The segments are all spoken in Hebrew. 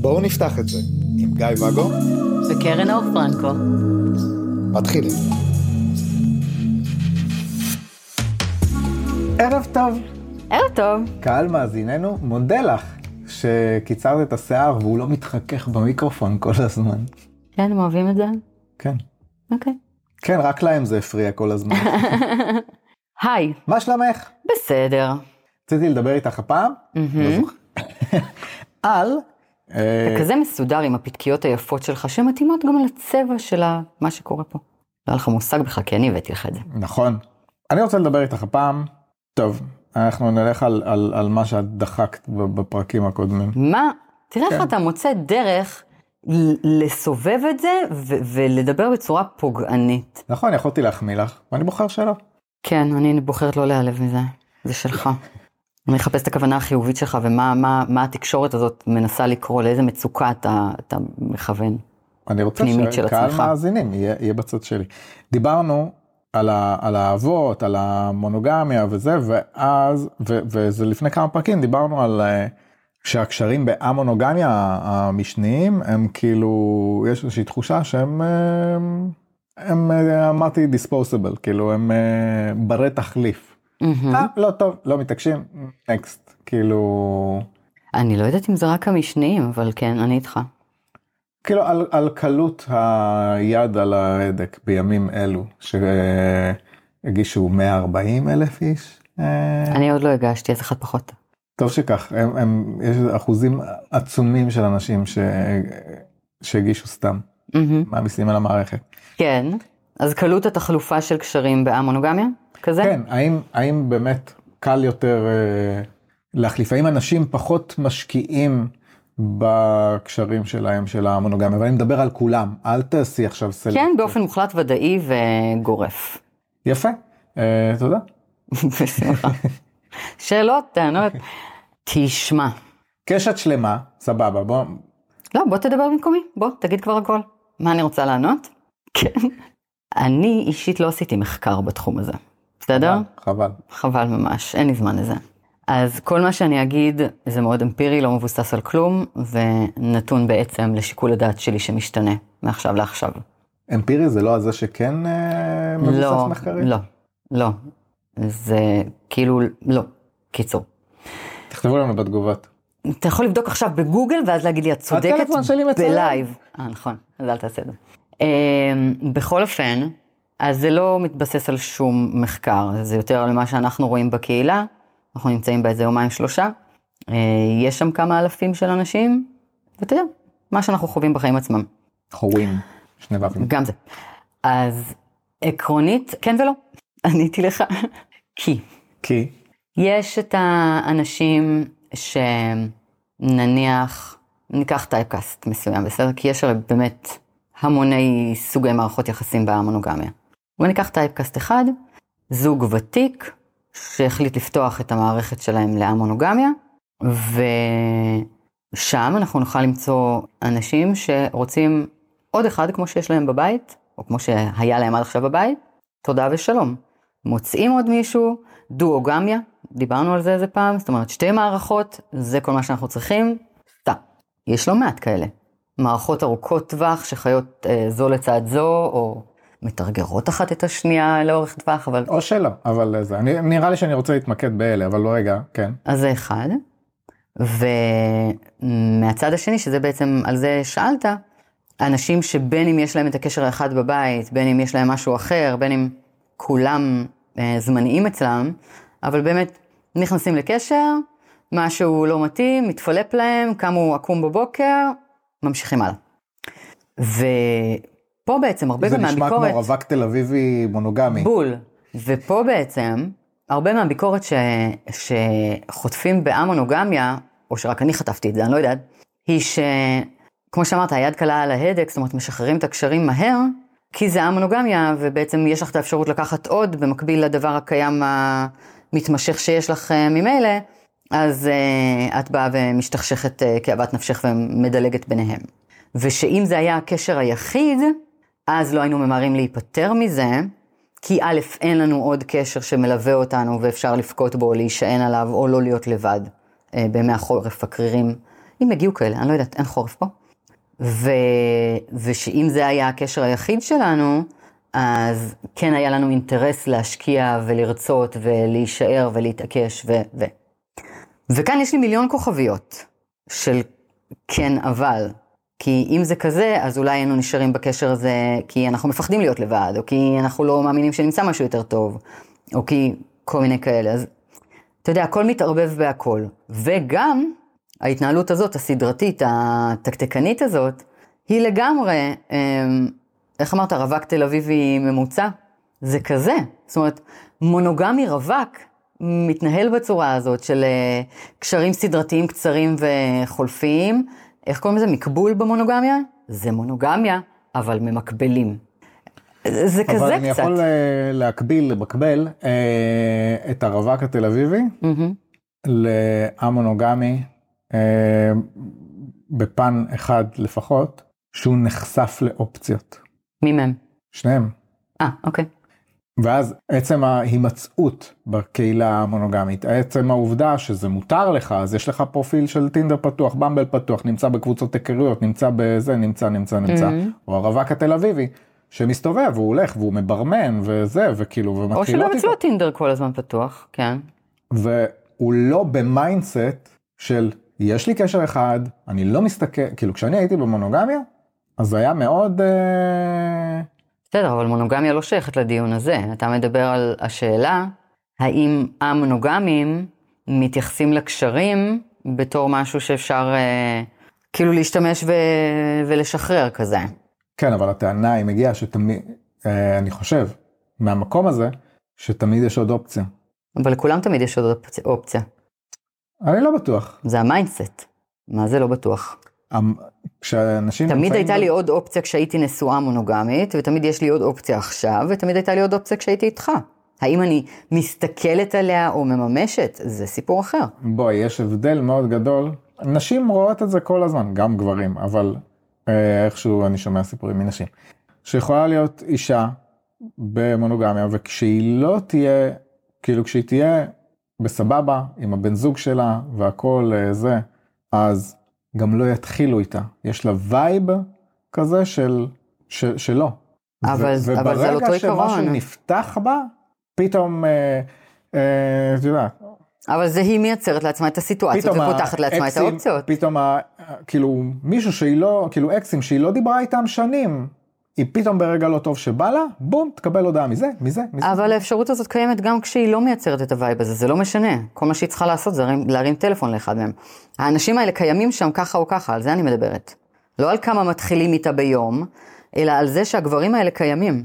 בואו נפתח את זה עם גיא ואגו וקרן אור פרנקו. מתחילים. ערב טוב. ערב טוב. קהל מאזיננו, מודה לך שקיצרת את השיער והוא לא מתחכך במיקרופון כל הזמן. כן, הם אוהבים את זה? כן. אוקיי. כן, רק להם זה הפריע כל הזמן. היי, מה שלומך? בסדר. רציתי לדבר איתך הפעם, לא. על... אה, אתה כזה מסודר עם הפתקיות היפות שלך, שמתאימות גם לצבע של מה שקורה פה. לא היה לך מושג בכלל, כי אני הבאתי לך את זה. נכון. אני רוצה לדבר איתך הפעם, טוב, אנחנו נלך על, על, על מה שאת דחקת בפרקים הקודמים. מה? תראה איך כן. אתה מוצא דרך לסובב את זה ולדבר בצורה פוגענית. נכון, יכולתי להחמיא לך, ואני בוחר שלא. כן, אני בוחרת לא להיעלב מזה, זה שלך. אני אחפש את הכוונה החיובית שלך ומה מה, מה התקשורת הזאת מנסה לקרוא, לאיזה מצוקה אתה, אתה מכוון. אני רוצה שקהל. מאזינים יהיה, יהיה בצד שלי. דיברנו על, ה, על האהבות, על המונוגמיה וזה, ואז, ו, וזה לפני כמה פרקים, דיברנו על אה, שהקשרים באמונוגמיה המשניים, הם כאילו, יש איזושהי תחושה שהם, אה, הם, אה, אמרתי דיספוסיבל, כאילו הם אה, ברי תחליף. אה, לא טוב, לא מתעקשים, נקסט, כאילו... אני לא יודעת אם זה רק המשניים, אבל כן, אני איתך. כאילו על, על קלות היד על ההדק בימים אלו שהגישו 140 אלף איש. אה, אני עוד לא הגשתי, אז אחד פחות. טוב שכך, הם, הם, יש אחוזים עצומים של אנשים ש, שהגישו סתם, מהמם. מעמיסים על המערכת. כן, אז קלות התחלופה של קשרים באמונוגמיה? כזה? כן, האם, האם באמת קל יותר אה, להחליף, האם אנשים פחות משקיעים בקשרים שלהם של המונוגמיה, ואני מדבר על כולם, אל תעשי עכשיו סלקציה. כן, באופן מוחלט ודאי וגורף. יפה, אה, תודה. בשמחה. שאלות, טענות. תשמע. קשת שלמה, סבבה, בוא, לא, בוא תדבר במקומי, בוא, תגיד כבר הכל. מה אני רוצה לענות? כן. אני אישית לא עשיתי מחקר בתחום הזה, בסדר? חבל. חבל ממש, אין לי זמן לזה. אז כל מה שאני אגיד זה מאוד אמפירי, לא מבוסס על כלום, ונתון בעצם לשיקול הדעת שלי שמשתנה מעכשיו לעכשיו. אמפירי זה לא הזה שכן אה, מבוסס לא, מחקרית? לא, לא. זה כאילו, לא. קיצור. תכתבו לנו בתגובות. אתה יכול לבדוק עכשיו בגוגל ואז להגיד לי, את צודקת הטלפון שלי מצלם." בלייב. אה, נכון, אז אל תעשה את זה. אמ, בכל אופן, אז זה לא מתבסס על שום מחקר, זה יותר על מה שאנחנו רואים בקהילה, אנחנו נמצאים באיזה יומיים שלושה, אה, יש שם כמה אלפים של אנשים, ואתה יודע, מה שאנחנו חווים בחיים עצמם, חורים, שני ו"ים. גם זה. אז עקרונית, כן ולא, עניתי לך, כי כי, יש את האנשים שנניח, ניקח typecast מסוים, בסדר? כי יש הרי באמת המוני סוגי מערכות יחסים באמונוגמיה. וניקח typecast אחד, זוג ותיק שהחליט לפתוח את המערכת שלהם לאמונוגמיה, ושם אנחנו נוכל למצוא אנשים שרוצים עוד אחד כמו שיש להם בבית, או כמו שהיה להם עד עכשיו בבית, תודה ושלום. מוצאים עוד מישהו, דואוגמיה, דיברנו על זה איזה פעם, זאת אומרת שתי מערכות, זה כל מה שאנחנו צריכים, סתם. יש לא מעט כאלה. מערכות ארוכות טווח שחיות אה, זו לצד זו, או מתרגרות אחת את השנייה לאורך טווח, אבל... או שלא, אבל זה, אני, נראה לי שאני רוצה להתמקד באלה, אבל לא רגע, כן. אז זה אחד. ומהצד השני, שזה בעצם, על זה שאלת, אנשים שבין אם יש להם את הקשר האחד בבית, בין אם יש להם משהו אחר, בין אם כולם אה, זמניים אצלם, אבל באמת נכנסים לקשר, משהו לא מתאים, מתפלפ להם, קמו עקום בבוקר, ממשיכים הלאה. ופה בעצם הרבה זה גם נשמע מהביקורת... כמו רווק תל אביבי מונוגמי. בול. ופה בעצם, הרבה מהביקורת ש... שחוטפים באמונוגמיה, או שרק אני חטפתי את זה, אני לא יודעת, היא שכמו שאמרת, היד קלה על ההדק, זאת אומרת, משחררים את הקשרים מהר, כי זה המונוגמיה, ובעצם יש לך את האפשרות לקחת עוד, במקביל לדבר הקיים המתמשך שיש לך אה, ממילא, אז uh, את באה ומשתכשכת uh, כאוות נפשך ומדלגת ביניהם. ושאם זה היה הקשר היחיד, אז לא היינו ממהרים להיפטר מזה, כי א', אין לנו עוד קשר שמלווה אותנו ואפשר לבכות בו, להישען עליו, או לא להיות לבד אה, בימי החורף הקרירים. אם יגיעו כאלה, אני לא יודעת, אין חורף פה. ו... ושאם זה היה הקשר היחיד שלנו, אז כן היה לנו אינטרס להשקיע ולרצות ולהישאר ולהתעקש ו... ו... וכאן יש לי מיליון כוכביות של כן אבל. כי אם זה כזה, אז אולי היינו נשארים בקשר הזה כי אנחנו מפחדים להיות לבד, או כי אנחנו לא מאמינים שנמצא משהו יותר טוב, או כי כל מיני כאלה. אז אתה יודע, הכל מתערבב בהכל. וגם ההתנהלות הזאת, הסדרתית, התקתקנית הזאת, היא לגמרי, אמ, איך אמרת, רווק תל אביבי ממוצע? זה כזה. זאת אומרת, מונוגמי רווק מתנהל בצורה הזאת של אה, קשרים סדרתיים קצרים וחולפיים. איך קוראים לזה? מקבול במונוגמיה? זה מונוגמיה, אבל ממקבלים. זה כזה קצת. אבל אני יכול אה, להקביל, למקבל, אה, את הרווק התל אביבי Mm-hmm. לאמונוגמי בפן אחד לפחות, שהוא נחשף לאופציות. מי מהם? שניהם. אה, אוקיי. ואז עצם ההימצאות בקהילה המונוגמית, עצם העובדה שזה מותר לך, אז יש לך פרופיל של טינדר פתוח, במבל פתוח, נמצא בקבוצות היכרויות, נמצא בזה, נמצא, נמצא, נמצא, Mhm. או הרווק התל אביבי, שמסתובב, הוא הולך והוא מברמן וזה, וכאילו, או ומתחילות שגם אצלו טינדר כל הזמן פתוח, כן. והוא לא ב mindset של יש לי קשר אחד, אני לא מסתכל, כאילו כשאני הייתי במונוגמיה, אז זה היה מאוד, אה, בסדר, אבל מונוגמיה לא שייכת לדיון הזה. אתה מדבר על השאלה, האם האמונוגמים מתייחסים לקשרים בתור משהו שאפשר אה, כאילו להשתמש ו... ולשחרר כזה. כן, אבל הטענה היא מגיעה שתמיד, אה, אני חושב, מהמקום הזה, שתמיד יש עוד אופציה. אבל לכולם תמיד יש עוד אופציה-. אני לא בטוח. זה ה mindset. מה זה לא בטוח? המ- כשאנשים... תמיד הייתה ב- לי עוד אופציה כשהייתי נשואה מונוגמית, ותמיד יש לי עוד אופציה עכשיו, ותמיד הייתה לי עוד אופציה כשהייתי איתך. האם אני מסתכלת עליה או מממשת? זה סיפור אחר. בואי, יש הבדל מאוד גדול. נשים רואות את זה כל הזמן, גם גברים, אבל אה, איכשהו אני שומע סיפורים מנשים. שיכולה להיות אישה במונוגמיה, וכשהיא לא תהיה, כאילו כשהיא תהיה בסבבה עם הבן זוג שלה והכל אה, זה, אז גם לא יתחילו איתה. יש לה וייב כזה של, של, שלא. אבל- אבל זה על אותו וברגע שמשהו עיקרון. נפתח בה, פתאום, אה, אה, את יודעת, אבל זה היא מייצרת לעצמה את הסיטואציות ופותחת לעצמה את האקסים- האופציות. פתאום, ה- כאילו, מישהו שהיא לא, כאילו אקסים שהיא לא דיברה איתם שנים, היא פתאום ברגע לא טוב שבא לה, בום, תקבל הודעה מזה, מזה, מזה. אבל האפשרות הזאת קיימת גם כשהיא לא מייצרת את ה vibe הזה, זה לא משנה. כל מה שהיא צריכה לעשות זה להרים, להרים טלפון לאחד מהם. האנשים האלה קיימים שם ככה או ככה, על זה אני מדברת. לא על כמה מתחילים איתה ביום, אלא על זה שהגברים האלה קיימים.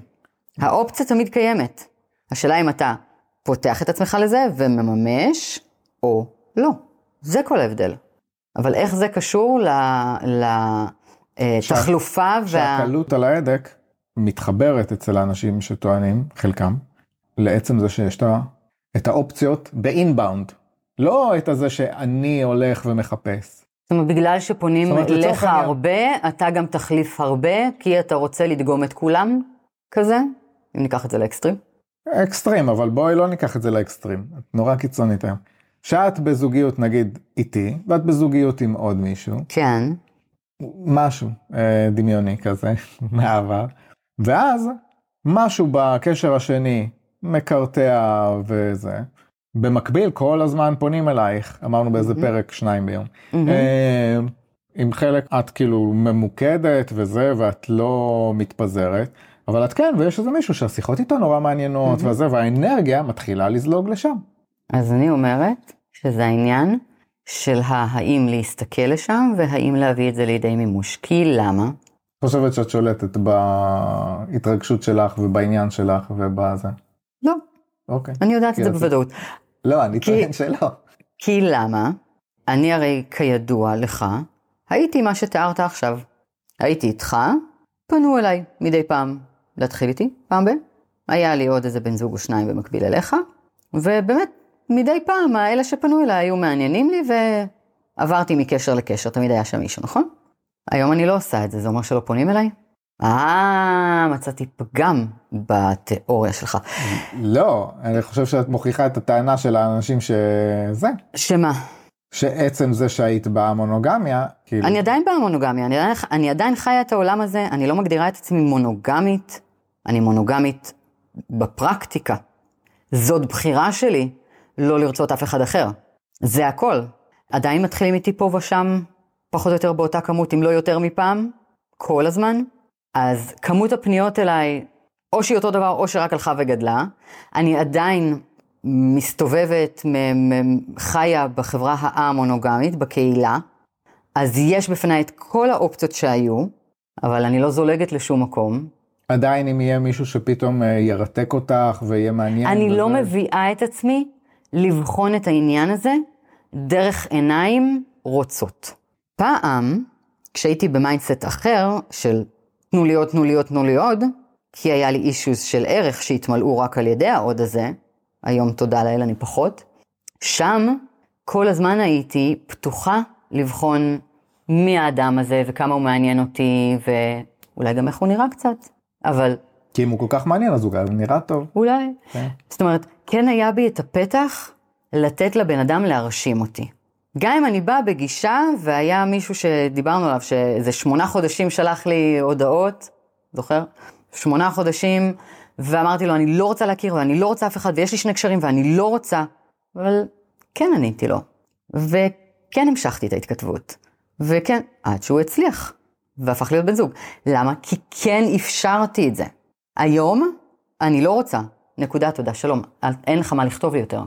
האופציה תמיד קיימת. השאלה אם אתה פותח את עצמך לזה ומממש, או לא. זה כל ההבדל. אבל איך זה קשור לתחלופה וה... שהקלות על ההדק מתחברת אצל האנשים שטוענים, חלקם, לעצם זה שיש את האופציות באינבאונד. לא את הזה שאני הולך ומחפש. זאת אומרת, בגלל שפונים העניין- הרבה, אתה גם תחליף הרבה, כי אתה רוצה לדגום את כולם, כזה, אם ניקח את זה לאקסטרים. אקסטרים, אבל בואי לא ניקח את זה לאקסטרים. את נורא קיצונית היום. שאת בזוגיות נגיד איתי, ואת בזוגיות עם עוד מישהו, כן, משהו אה, דמיוני כזה מהעבר, ואז משהו בקשר השני מקרטע וזה. במקביל כל הזמן פונים אלייך, אמרנו באיזה מהמם. פרק שניים ביום. מהמם. אה, עם חלק את כאילו ממוקדת וזה ואת לא מתפזרת, אבל את כן ויש איזה מישהו שהשיחות איתו נורא מעניינות מהמם. וזה והאנרגיה מתחילה לזלוג לשם. אז אני אומרת שזה העניין של האם להסתכל לשם, והאם להביא את זה לידי מימוש. כי למה? חושבת שאת שולטת בהתרגשות שלך ובעניין שלך ובזה. לא, אוקיי. אני יודעת את זה בוודאות. לא, אני כי- טוען שלא. כי למה? אני הרי כידוע לך, הייתי מה שתיארת עכשיו. הייתי איתך, פנו אליי מדי פעם להתחיל איתי, פעם ב... היה לי עוד איזה בן זוג או שניים במקביל אליך, ובאמת, מדי פעם האלה שפנו אליי היו מעניינים לי ועברתי מקשר לקשר, תמיד היה שם מישהו, נכון? היום אני לא עושה את זה, זה אומר שלא פונים אליי? אה, מצאתי פגם בתיאוריה שלך. לא, אני חושב שאת מוכיחה את הטענה של האנשים שזה, שמה? שעצם זה שהיית במונוגמיה, כאילו, אני עדיין במונוגמיה, אני עדיין, אני עדיין חיה את העולם הזה, אני לא מגדירה את עצמי מונוגמית, אני מונוגמית בפרקטיקה. זאת בחירה שלי לא לרצות אף אחד אחר. זה הכל. עדיין מתחילים איתי פה ושם, פחות או יותר באותה כמות, אם לא יותר מפעם, כל הזמן. אז כמות הפניות אליי, או שהיא אותו דבר, או שרק הלכה וגדלה. אני עדיין מסתובבת, חיה בחברה המונוגמית, בקהילה. אז יש בפניי את כל האופציות שהיו, אבל אני לא זולגת לשום מקום. עדיין אם יהיה מישהו שפתאום אה, ירתק אותך ויהיה מעניין. אני לא וזה- מביאה את עצמי לבחון את העניין הזה דרך עיניים רוצות. פעם, כשהייתי ב mindset אחר, של תנו לי עוד, תנו לי עוד, תנו לי עוד, כי היה לי אישוז של ערך שהתמלאו רק על ידי העוד הזה, היום תודה לאל אני פחות, שם כל הזמן הייתי פתוחה לבחון מי האדם הזה וכמה הוא מעניין אותי, ואולי גם איך הוא נראה קצת, אבל כי אם הוא כל כך מעניין אז הוא גם נראה טוב. אולי. כן. זאת אומרת, כן היה בי את הפתח לתת לבן אדם להרשים אותי. גם אם אני באה בגישה והיה מישהו שדיברנו עליו, שאיזה שמונה חודשים שלח לי הודעות, זוכר? שמונה חודשים, ואמרתי לו, אני לא רוצה להכיר ואני לא רוצה אף אחד, ויש לי שני קשרים ואני לא רוצה, אבל כן עניתי לו. וכן המשכתי את ההתכתבות. וכן, עד שהוא הצליח, והפך להיות בן זוג. למה? כי כן אפשרתי את זה. היום אני לא רוצה. נקודה, תודה, שלום. אין לך מה לכתוב לי יותר.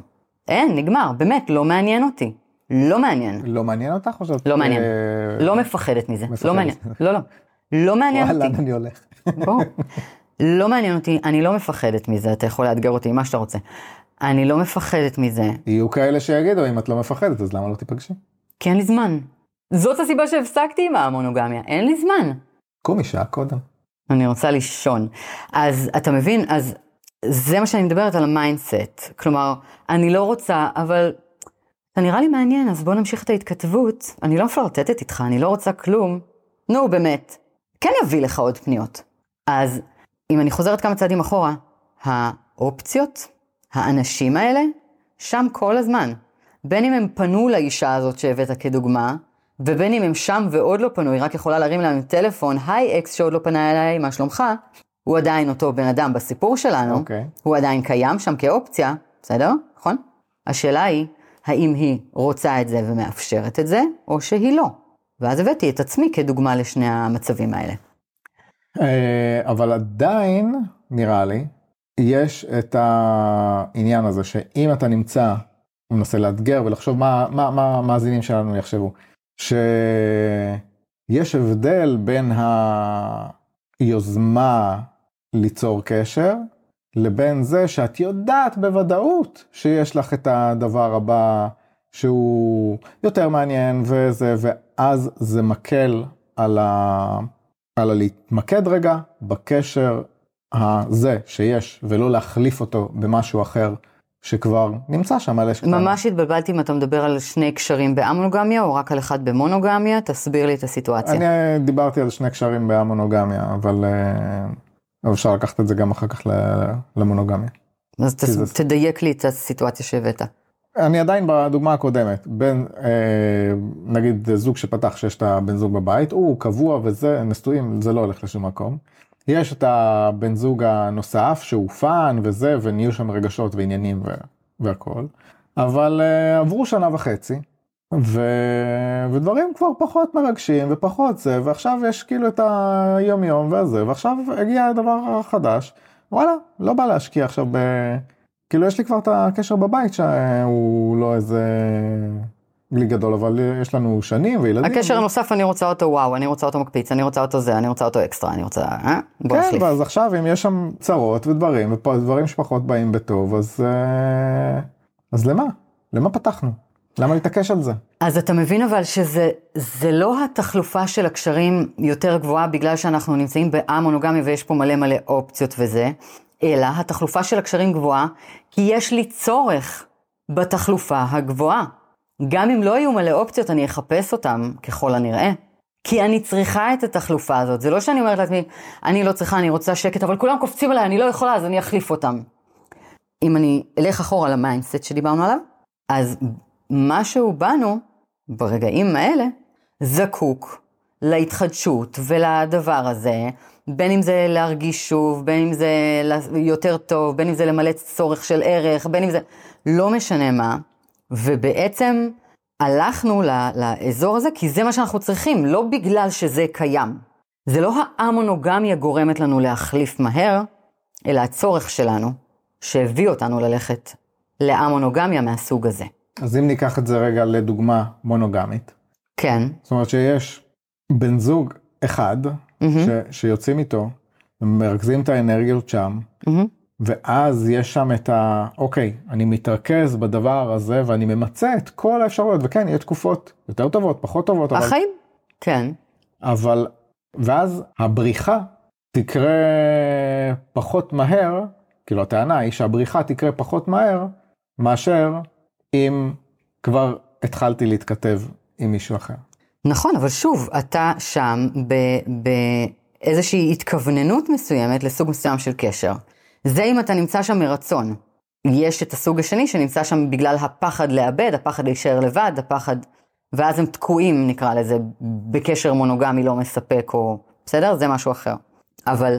אין, נגמר, באמת, לא מעניין אותי. לא מעניין. לא מעניין אותך או שאת... לא מעניין. אה, לא מפחדת מזה. לא מעניין. לא, לא. לא מעניין וואלה, אותי. לאן אני הולך? בוא. לא מעניין אותי, אני לא מפחדת מזה, אתה יכול לאתגר אותי עם מה שאתה רוצה. אני לא מפחדת מזה, יהיו כאלה שיגידו אם את לא מפחדת אז למה לא תיפגשי? כי אין לי זמן. זאת הסיבה שהפסקתי עם האמונוגמיה, אין לי זמן. קומי שעה קודם. אני רוצה לישון. אז אתה מבין, אז זה מה שאני מדברת על ה mindset. כלומר, אני לא רוצה, אבל אתה נראה לי מעניין, אז בוא נמשיך את ההתכתבות. אני לא מפלרטטת איתך, אני לא רוצה כלום. נו, באמת. כן יביא לך עוד פניות. אז אם אני חוזרת כמה צעדים אחורה, האופציות, האנשים האלה, שם כל הזמן. בין אם הם פנו לאישה הזאת שהבאת כדוגמה, ובין אם הם שם ועוד לא פנו, היא רק יכולה להרים להם טלפון, היי אקס שעוד לא פנה אליי, מה שלומך? הוא עדיין אותו בן אדם בסיפור שלנו, אוקיי. הוא עדיין קיים שם כאופציה, בסדר? נכון? השאלה היא, האם היא רוצה את זה ומאפשרת את זה, או שהיא לא. ואז הבאתי את עצמי כדוגמה לשני המצבים האלה. אה, אבל עדיין, נראה לי, יש את העניין הזה שאם אתה נמצא, מנסה לאתגר ולחשוב מה המאזינים שלנו יחשבו, שיש הבדל בין היוזמה ליצור קשר, לבין זה שאת יודעת בוודאות שיש לך את הדבר הבא שהוא יותר מעניין וזה, ואז זה מקל על ה... על הלהתמקד רגע בקשר הזה שיש, ולא להחליף אותו במשהו אחר שכבר נמצא שם על אש קטנה. ממש התבלבלתי אם אתה מדבר על שני קשרים באמונוגמיה או רק על אחד במונוגמיה, תסביר לי את הסיטואציה. אני אה, דיברתי על שני קשרים בהמונוגמיה, אבל אה, אפשר לקחת את זה גם אחר כך למונוגמיה. אז תס... זה- תדייק לי את הסיטואציה שהבאת. אני עדיין בדוגמה הקודמת, בין, אה, נגיד זוג שפתח שיש את הבן זוג בבית, הוא קבוע וזה, נשואים, זה לא הולך לשום מקום. יש את הבן זוג הנוסף שהוא fun וזה, ונהיו שם רגשות ועניינים ו- והכל. אבל אה, עברו שנה וחצי, ו... ודברים כבר פחות מרגשים ופחות זה, ועכשיו יש כאילו את היום יום והזה, ועכשיו הגיע הדבר החדש, וואלה, לא בא להשקיע עכשיו ב... כאילו יש לי כבר את הקשר בבית שהוא לא איזה גדול, אבל יש לנו שנים וילדים. הקשר הנוסף, אני רוצה אותו וואו, אני רוצה אותו מקפיץ, אני רוצה אותו זה, אני רוצה אותו אקסטרה, אני רוצה... אה? בוא כן, נחליף. ואז עכשיו אם יש שם צרות ודברים, ודברים שפחות באים בטוב, אז, אה, אז למה? למה פתחנו? למה להתעקש על זה? אז אתה מבין אבל שזה זה לא התחלופה של הקשרים יותר גבוהה בגלל שאנחנו נמצאים באמונוגמיה ויש פה מלא מלא אופציות וזה, אלא התחלופה של הקשרים גבוהה כי יש לי צורך בתחלופה הגבוהה. גם אם לא יהיו מלא אופציות, אני אחפש אותם ככל הנראה. כי אני צריכה את התחלופה הזאת. זה לא שאני אומרת לעצמי, אני לא צריכה, אני רוצה שקט, אבל כולם קופצים עליי, אני לא יכולה, אז אני אחליף אותם. אם אני אלך אחורה ל mindset שדיברנו עליו, אז משהו בנו, ברגעים האלה, זקוק להתחדשות ולדבר הזה, בין אם זה להרגיש שוב, בין אם זה יותר טוב, בין אם זה למלא צורך של ערך, בין אם זה... לא משנה מה, ובעצם הלכנו לאזור הזה כי זה מה שאנחנו צריכים, לא בגלל שזה קיים. זה לא האמונוגמיה גורמת לנו להחליף מהר, אלא הצורך שלנו, שהביא אותנו ללכת לאמונוגמיה מהסוג הזה. אז אם ניקח את זה רגע לדוגמה מונוגמית. כן. זאת אומרת שיש בן זוג אחד mm-hmm. ש, שיוצאים איתו, ומרכזים את האנרגיות שם, mm-hmm. ואז יש שם את ה... אוקיי, אני מתרכז בדבר הזה ואני ממצה את כל האפשרויות, וכן, יש תקופות יותר טובות, פחות טובות. החיים, אבל... כן. אבל, ואז הבריחה תקרה פחות מהר, כאילו הטענה היא שהבריחה תקרה פחות מהר, מאשר אם כבר התחלתי להתכתב עם מישהו אחר. נכון, אבל שוב, אתה שם באיזושהי התכווננות מסוימת לסוג מסוים של קשר. זה אם אתה נמצא שם מרצון. יש את הסוג השני שנמצא שם בגלל הפחד לאבד, הפחד להישאר לבד, הפחד... ואז הם תקועים, נקרא לזה, בקשר מונוגמי לא מספק, או... בסדר? זה משהו אחר. אבל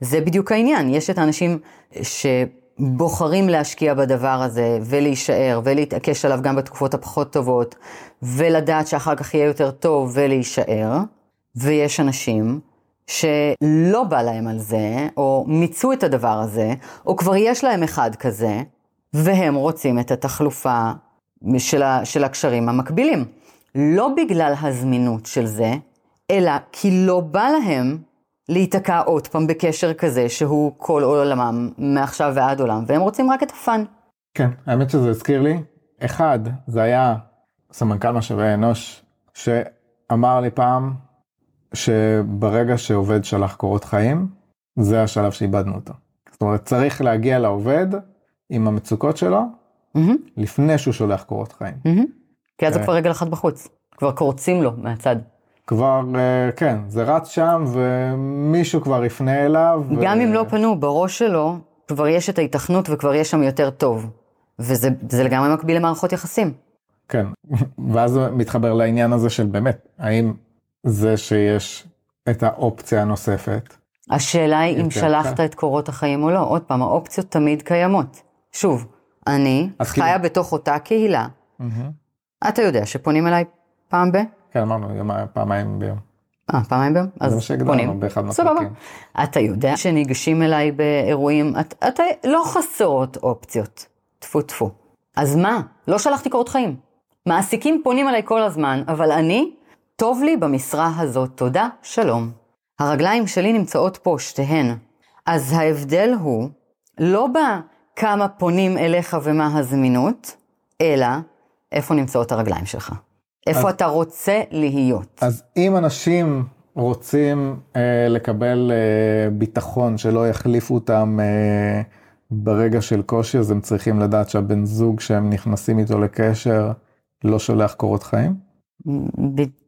זה בדיוק העניין, יש את האנשים שבוחרים להשקיע בדבר הזה, ולהישאר, ולהתעקש עליו גם בתקופות הפחות טובות, ולדעת שאחר כך יהיה יותר טוב, ולהישאר, ויש אנשים שלא בא להם על זה, או מיצו את הדבר הזה, או כבר יש להם אחד כזה, והם רוצים את התחלופה של, ה, של הקשרים המקבילים. לא בגלל הזמינות של זה, אלא כי לא בא להם להיתקע עוד פעם בקשר כזה שהוא כל עולמם מעכשיו ועד עולם, והם רוצים רק את הפאן. כן, האמת שזה הזכיר לי. אחד, זה היה סמנכ"ל משאבי אנוש, שאמר לי פעם, שברגע שעובד שלח קורות חיים, זה השלב שאיבדנו אותו. זאת אומרת, צריך להגיע לעובד עם המצוקות שלו, mm-hmm. לפני שהוא שולח קורות חיים. Mm-hmm. כי אז זה כבר רגל אחת בחוץ, כבר קורצים לו מהצד. כבר, אה, כן, זה רץ שם ומישהו כבר יפנה אליו. גם ו... אם לא פנו, בראש שלו כבר יש את ההיתכנות וכבר יש שם יותר טוב. וזה לגמרי מקביל למערכות יחסים. כן, ואז מתחבר לעניין הזה של באמת, האם זה שיש את האופציה הנוספת. השאלה היא אם שלחת. את קורות החיים או לא. עוד פעם, האופציות תמיד קיימות. שוב, אני חיה כאילו... בתוך אותה קהילה. Mm-hmm. אתה יודע שפונים אליי פעם ב? כן, אמרנו, פעמיים ביום. אה, פעמיים ביום? אז זה שהגדרנו באחד מהפרקים. אתה יודע שניגשים אליי באירועים, אתה את, לא חסרות אופציות. טפו טפו. אז מה? לא שלחתי קורות חיים. מעסיקים פונים אליי כל הזמן, אבל אני טוב לי במשרה הזאת, תודה, שלום. הרגליים שלי נמצאות פה, שתיהן. אז ההבדל הוא לא בכמה פונים אליך ומה הזמינות, אלא איפה נמצאות הרגליים שלך. איפה אז, אתה רוצה להיות. אז אם אנשים רוצים אה, לקבל אה, ביטחון שלא יחליפו אותם אה, ברגע של קושי, אז הם צריכים לדעת שהבן זוג שהם נכנסים איתו לקשר לא שולח קורות חיים?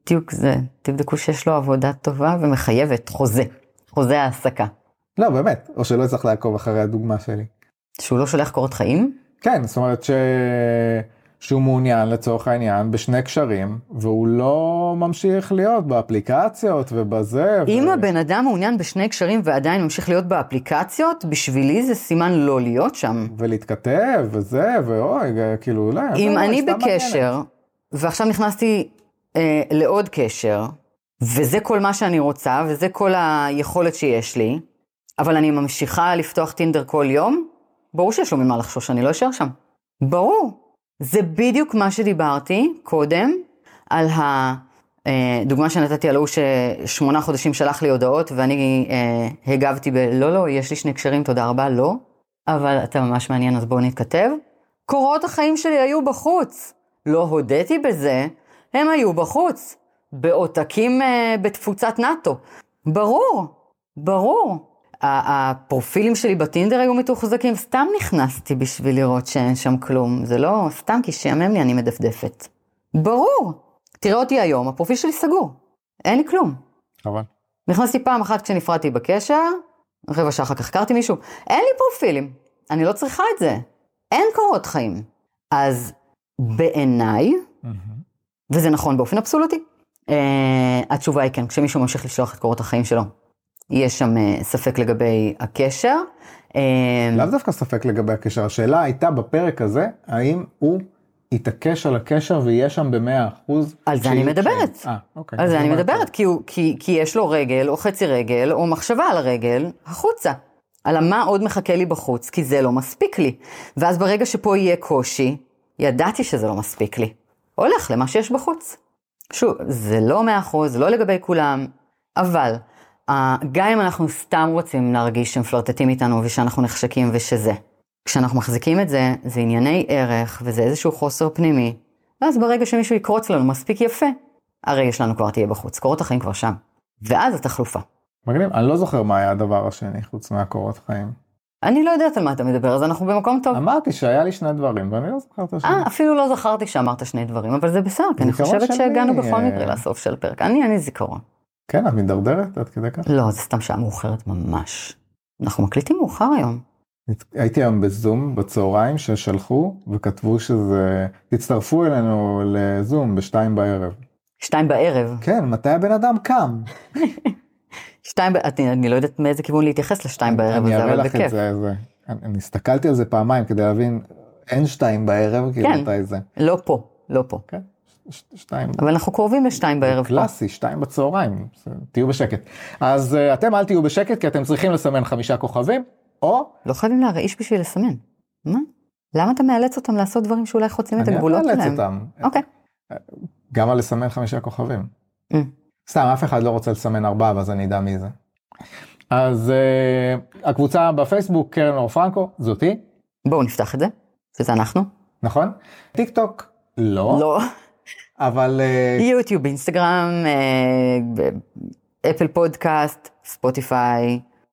בדיוק זה, תבדקו שיש לו עבודה טובה ומחייבת, חוזה, חוזה העסקה. לא, באמת, או שלא צריך לעקוב אחרי הדוגמה שלי. שהוא לא שולח קורות חיים? כן, זאת אומרת ש... שהוא מעוניין לצורך העניין בשני קשרים, והוא לא ממשיך להיות באפליקציות ובזה. אם ו... הבן אדם מעוניין בשני קשרים ועדיין ממשיך להיות באפליקציות, בשבילי זה סימן לא להיות שם. ולהתכתב וזה, ואוי, כאילו, אולי. אם אני בקשר, מעניינת. ועכשיו נכנסתי אה, לעוד קשר, וזה כל מה שאני רוצה, וזה כל היכולת שיש לי, אבל אני ממשיכה לפתוח טינדר כל יום, ברור שיש לו ממה לחשוש, אני לא אשאר שם. ברור. זה בדיוק מה שדיברתי קודם, על הדוגמה אה, שנתתי על ההוא ששמונה חודשים שלח לי הודעות, ואני אה, הגבתי ב... לא, לא, יש לי שני קשרים, תודה רבה, לא. אבל אתה ממש מעניין, אז בואו נתכתב. קורות החיים שלי היו בחוץ. לא הודיתי בזה, הם היו בחוץ, בעותקים uh, בתפוצת נאט"ו. ברור, ברור. הפרופילים שלי בטינדר היו מתוחזקים, סתם נכנסתי בשביל לראות שאין שם כלום. זה לא סתם כי שיאמם לי אני מדפדפת. ברור. תראה אותי היום, הפרופיל שלי סגור. אין לי כלום. חבל. נכנסתי פעם אחת כשנפרדתי בקשר, רבע שעה אחר כך הכרתי מישהו, אין לי פרופילים, אני לא צריכה את זה, אין קורות חיים. אז בעיניי, וזה נכון באופן אבסולוטי, uh, התשובה היא כן, כשמישהו ממשיך לשלוח את קורות החיים שלו, יש שם uh, ספק לגבי הקשר. Uh, לאו דווקא ספק לגבי הקשר, השאלה הייתה בפרק הזה, האם הוא יתעקש על הקשר ויהיה שם במאה אחוז. על זה אני מדברת. אה, אוקיי. על זה אני אז מדברת, כי, הוא, כי, כי יש לו רגל, או חצי רגל, או מחשבה על הרגל, החוצה. על מה עוד מחכה לי בחוץ, כי זה לא מספיק לי. ואז ברגע שפה יהיה קושי, ידעתי שזה לא מספיק לי. הולך למה שיש בחוץ. שוב, זה לא מאה אחוז, לא לגבי כולם, אבל אה, גם אם אנחנו סתם רוצים להרגיש שהם פלרטטים איתנו ושאנחנו נחשקים ושזה, כשאנחנו מחזיקים את זה, זה ענייני ערך וזה איזשהו חוסר פנימי, ואז ברגע שמישהו יקרוץ לנו מספיק יפה, הרגע שלנו כבר תהיה בחוץ, קורות החיים כבר שם. ואז התחלופה. מגניב, אני לא זוכר מה היה הדבר השני חוץ מהקורות חיים. אני לא יודעת על מה אתה מדבר, אז אנחנו במקום טוב. אמרתי שהיה לי שני דברים ואני לא זוכר את השני. אה, אפילו לא זכרתי שאמרת שני דברים, אבל זה בסדר, כי אני חושבת שהגענו בכל אה, מקרה לסוף של הפרק. אני, אין לי זיכרון. כן, את מידרדרת עד כדי כך? לא, זה סתם שעה מאוחרת ממש. אנחנו מקליטים מאוחר היום. הייתי היום בזום בצהריים ששלחו וכתבו שזה, תצטרפו אלינו לזום בשתיים בערב. שתיים בערב. כן, מתי הבן אדם קם? שתיים, אני, אני לא יודעת מאיזה כיוון להתייחס לשתיים בערב אני הזה, אראה אבל לך את בכיף. זה, זה. אני אני הסתכלתי על זה פעמיים כדי להבין, אין שתיים בערב, כאילו כן. מתי זה. לא פה, לא פה. כן, ש- שתיים. אבל אנחנו קרובים לשתיים בערב פה. קלאסי, שתיים בצהריים, תהיו בשקט. אז אה, אתם אל תהיו בשקט כי אתם צריכים לסמן חמישה כוכבים, או לא חייבים להרעיש בשביל לסמן. מה? למה אתה מאלץ אותם לעשות דברים שאולי חוצים את אני הגבולות שלהם? אותם. אוקיי. גם על לסמן חמישה כוכבים. Mm. סתם, אף אחד לא רוצה לסמן ארבעה, ואז אני אדע מי זה. אז uh, הקבוצה בפייסבוק, קרן אור פרנקו, זאתי, בואו נפתח את זה, שזה אנחנו. נכון? טיק טוק, לא, לא. אבל uh, יוטיוב, אינסטגרם, אה, אפל פודקאסט, ספוטיפיי,